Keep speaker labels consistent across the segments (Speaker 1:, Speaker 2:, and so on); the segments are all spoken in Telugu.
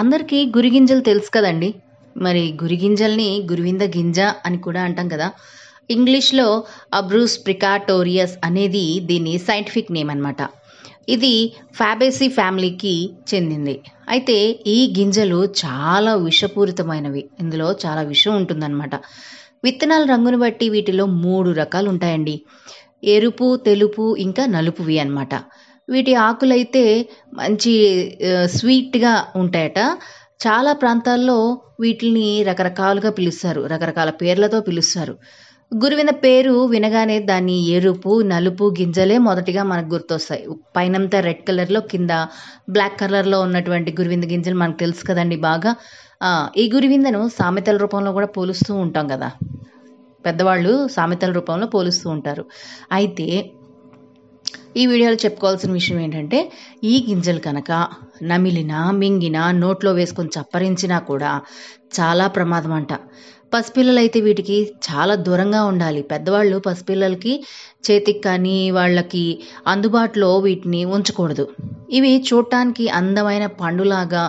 Speaker 1: అందరికీ గురిగింజలు తెలుసు కదండి. మరి గురిగింజల్ని గురివింద గింజ అని కూడా అంటాం కదా. ఇంగ్లీష్లో అబ్రూస్ ప్రికాటోరియస్ అనేది దీని సైంటిఫిక్ నేమ్ అనమాట ఇది ఫ్యాబేసీ ఫ్యామిలీకి చెందింది. అయితే ఈ గింజలు చాలా విషపూరితమైనవి. ఇందులో చాలా విషం ఉంటుందన్నమాట. విత్తనాల రంగును బట్టి వీటిలో మూడు రకాలు ఉంటాయండి. ఎరుపు తెలుపు ఇంకా నలుపువి అన్నమాట. వీటి ఆకులైతే మంచి స్వీట్గా ఉంటాయట. చాలా ప్రాంతాల్లో వీటిని రకరకాలుగా పిలుస్తారు రకరకాల పేర్లతో పిలుస్తారు. గురువిన పేరు వినగానే దాన్ని ఎరుపు నలుపు గింజలే మొదటిగా మనకు గుర్తొస్తాయి. పైనంతా రెడ్ కలర్లో కింద బ్లాక్ కలర్లో ఉన్నటువంటి గురువింద గింజలు మనకు తెలుసు కదండి బాగా. ఈ గురువిందను సామెతల రూపంలో కూడా పోలుస్తూ ఉంటాం కదా. పెద్దవాళ్ళు సామెతల రూపంలో పోలుస్తూ ఉంటారు. అయితే ఈ వీడియోలో చెప్పుకోవాల్సిన విషయం ఏంటంటే ఈ గింజలు కనుక నమిలినా మింగినా నోట్లో వేసుకొని చప్పరించినా కూడా చాలా ప్రమాదం అంట పసిపిల్లలు అయితే వీటికి చాలా దూరంగా ఉండాలి. పెద్దవాళ్ళు పసిపిల్లలకి చేతికి కానీ వాళ్ళకి అందుబాటులో వీటిని ఉంచకూడదు. ఇవి చూడటానికి అందమైన పండులాగా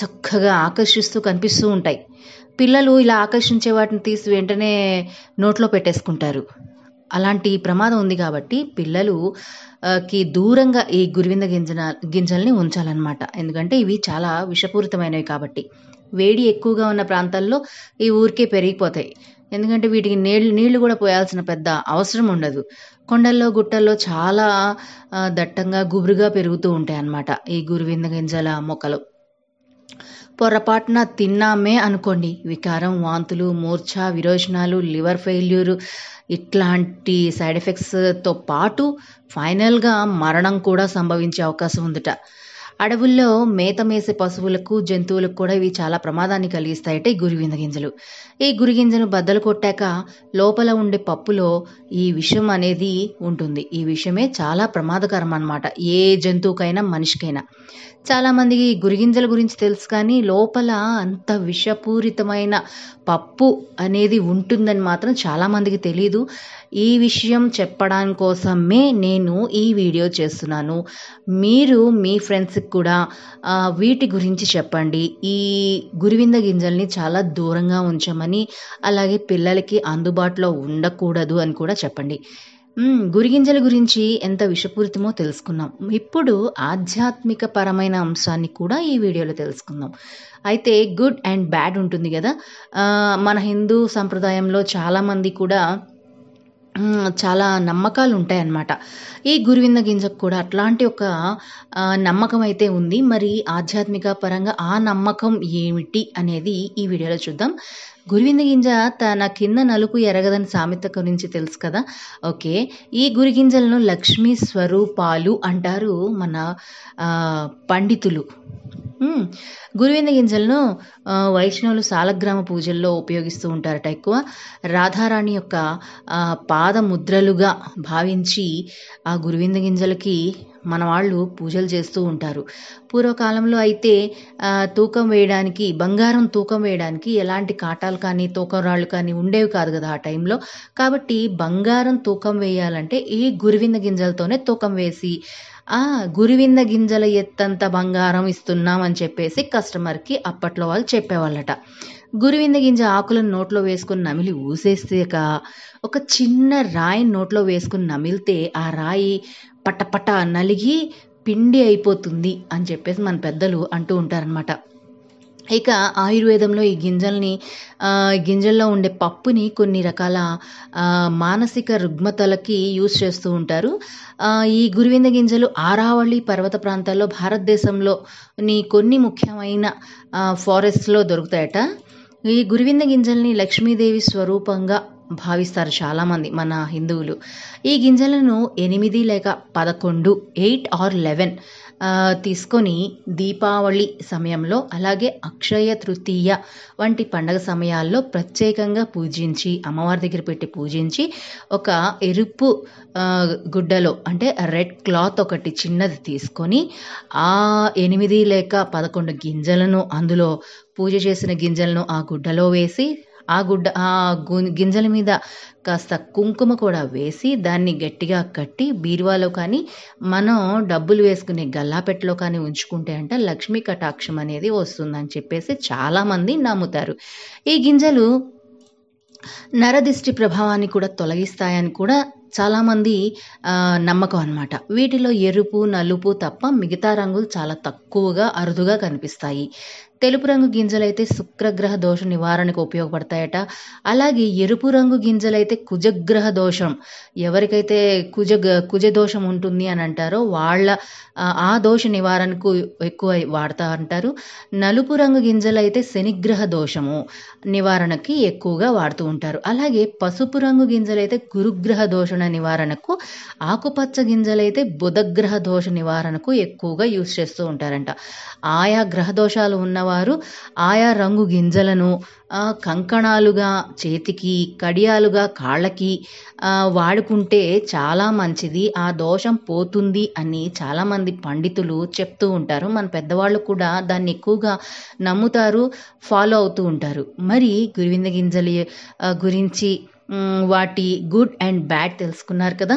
Speaker 1: చక్కగా ఆకర్షిస్తూ కనిపిస్తూ ఉంటాయి. పిల్లలు ఇలా ఆకర్షించే వాటిని తీసి వెంటనే నోట్లో పెట్టేసుకుంటారు. అలాంటి ప్రమాదం ఉంది కాబట్టి పిల్లలు కి దూరంగా ఈ గురివింద గింజన గింజల్ని ఉంచాలన్నమాట. ఎందుకంటే ఇవి చాలా విషపూరితమైనవి కాబట్టి. వేడి ఎక్కువగా ఉన్న ప్రాంతాల్లో ఈ ఊరికే పెరిగిపోతాయి. ఎందుకంటే వీటికి నీళ్ళు నీళ్ళు కూడా పోయాల్సిన పెద్ద అవసరం ఉండదు. కొండల్లో గుట్టల్లో చాలా దట్టంగా గుబురుగా పెరుగుతూ ఉంటాయి అన్నమాట ఈ గురువింద గింజల మొక్కలు. పొరపాటున తిన్నామే అనుకోండి. వికారం వాంతులు మూర్ఛ విరోచనాలు లివర్ ఫెయిల్యూర్ ఇట్లాంటి సైడ్ ఎఫెక్ట్స్తో పాటు ఫైనల్గా మరణం కూడా సంభవించే అవకాశం ఉందట. అడవుల్లో మేతమేసే పశువులకు జంతువులకు కూడా ఇవి చాలా ప్రమాదాన్ని కలిగిస్తాయట ఈ గురివింద గింజలు. ఈ గురిగింజను బద్దలు కొట్టాక లోపల ఉండే పప్పులో ఈ విషం అనేది ఉంటుంది. ఈ విషమే చాలా ప్రమాదకరం అనమాట ఏ జంతువుకైనా మనిషికైనా. చాలామందికి ఈ గురిగింజల గురించి తెలుసు కానీ లోపల అంత విషపూరితమైన పప్పు అనేది ఉంటుందని మాత్రం చాలామందికి తెలియదు ఈ విషయం చెప్పడం కోసమే నేను ఈ వీడియో చేస్తున్నాను. మీరు మీ ఫ్రెండ్స్కి కూడా వీటి గురించి చెప్పండి. ఈ గురివింద గింజల్ని చాలా దూరంగా ఉంచమని అలాగే పిల్లలకి అందుబాటులో ఉండకూడదు అని కూడా చెప్పండి. గురిగింజల గురించి ఎంత విషపూరితమో తెలుసుకున్నాం ఇప్పుడు ఆధ్యాత్మిక పరమైన అంశాన్ని కూడా ఈ వీడియోలో తెలుసుకుందాం. అయితే గుడ్ అండ్ బ్యాడ్ ఉంటుంది కదా. మన హిందూ సంప్రదాయంలో చాలామంది కూడా చాలా నమ్మకాలు ఉంటాయన్నమాట ఈ గురువింద గింజకు కూడా అట్లాంటి ఒక నమ్మకం అయితే ఉంది. మరి ఆధ్యాత్మిక పరంగా ఆ నమ్మకం ఏమిటి అనేది ఈ వీడియోలో చూద్దాం. గురువింద గింజ తన కింద నలుపు ఎరగదని సామెత గురించి తెలుసు కదా? ఓకే. ఈ గురిగింజలను లక్ష్మీ స్వరూపాలు అంటారు మన పండితులు. గురువింద గింజలను వైష్ణవులు సాలగ్రామ పూజల్లో ఉపయోగిస్తూ ఉంటారట ఎక్కువ. రాధారాణి యొక్క పాదముద్రలుగా భావించి ఆ గురువింద గింజలకి మన వాళ్ళు పూజలు చేస్తూ ఉంటారు. పూర్వకాలంలో అయితే తూకం వేయడానికి బంగారం తూకం వేయడానికి ఎలాంటి కాటాలు కానీ తూకం రాళ్ళు కానీ ఉండేవి కాదు కదా ఆ టైంలో. కాబట్టి బంగారం తూకం వేయాలంటే ఈ గురువింద గింజలతోనే తూకం వేసి ఆ గురువింద గింజల ఎత్తంత బంగారం ఇస్తున్నామని చెప్పేసి కస్టమర్కి అప్పట్లో వాళ్ళు చెప్పేవాళ్ళట. గురువింద గింజ ఆకులను నోట్లో వేసుకుని నమిలి ఊసేసాక ఒక చిన్న రాయి నోట్లో వేసుకుని నమిలితే ఆ రాయి పటపట నలిగి పిండి అయిపోతుంది అని చెప్పేసి మన పెద్దలు అంటూ ఉంటారనమాట ఇక ఆయుర్వేదంలో ఈ గింజల్ని గింజల్లో ఉండే పప్పుని కొన్ని రకాల మానసిక రుగ్మతలకి యూజ్ చేస్తూ ఉంటారు. ఈ గురువింద గింజలు ఆరావళి పర్వత ప్రాంతాల్లో భారతదేశంలోని కొన్ని ముఖ్యమైన ఫారెస్ట్లో దొరుకుతాయట. ఈ గురువింద గింజల్ని లక్ష్మీదేవి స్వరూపంగా భావిస్తారు చాలామంది మన హిందువులు. ఈ గింజలను ఎనిమిది లేక పదకొండు ఎయిట్ ఆర్ లెవెన్ తీసుకొని దీపావళి సమయంలో అలాగే అక్షయ తృతీయ వంటి పండగ సమయాల్లో ప్రత్యేకంగా పూజించి అమ్మవారి దగ్గర పెట్టి పూజించి ఒక ఎరుపు గుడ్డలో అంటే రెడ్ క్లాత్ ఒకటి చిన్నది తీసుకొని ఆ ఎనిమిది లేక పదకొండు గింజలను అందులో పూజ చేసిన గింజలను ఆ గుడ్డలో వేసి ఆ గుడ్డ ఆ గింజల మీద కాస్త కుంకుమ కూడా వేసి దాన్ని గట్టిగా కట్టి బీరువాలో కానీ మనం డబ్బులు వేసుకునే గల్లాపెట్టలో కానీ ఉంచుకుంటే అంట లక్ష్మీ కటాక్షం అనేది వస్తుందని చెప్పేసి చాలామంది నమ్ముతారు. ఈ గింజలు నరదిష్టి ప్రభావాన్ని కూడా తొలగిస్తాయని కూడా చాలామంది నమ్మకం అనమాట వీటిలో ఎరుపు నలుపు తప్ప మిగతా రంగులు చాలా తక్కువగా అరుదుగా కనిపిస్తాయి. తెలుపు రంగు గింజలైతే శుక్రగ్రహ దోష నివారణకు ఉపయోగపడతాయట. అలాగే ఎరుపు రంగు గింజలైతే కుజగ్రహ దోషం. ఎవరికైతే కుజ కుజ దోషం ఉంటుంది అని అంటారో వాళ్ళ ఆ, దోష నివారణకు ఎక్కువ వాడతా అంటారు. నలుపు రంగు గింజలైతే శనిగ్రహ దోషము నివారణకి ఎక్కువగా వాడుతూ ఉంటారు. అలాగే పసుపు రంగు గింజలైతే గురుగ్రహ దోషణ నివారణకు ఆకుపచ్చ గింజలైతే బుధగ్రహ దోష నివారణకు ఎక్కువగా యూస్ చేస్తూ ఉంటారంట. ఆయా గ్రహ దోషాలు వారు ఆయా రంగు గింజలను కంకణాలుగా చేతికి కడియాలుగా కాళ్ళకి వాడుకుంటే చాలా మంచిది ఆ దోషం పోతుంది అని చాలామంది పండితులు చెప్తూ ఉంటారు. మన పెద్దవాళ్ళు కూడా దాన్ని ఎక్కువగా నమ్ముతారు ఫాలో అవుతూ ఉంటారు. మరి గురివింద గింజల గురించి వాటి గుడ్ అండ్ బ్యాడ్ తెలుసుకున్నారు కదా?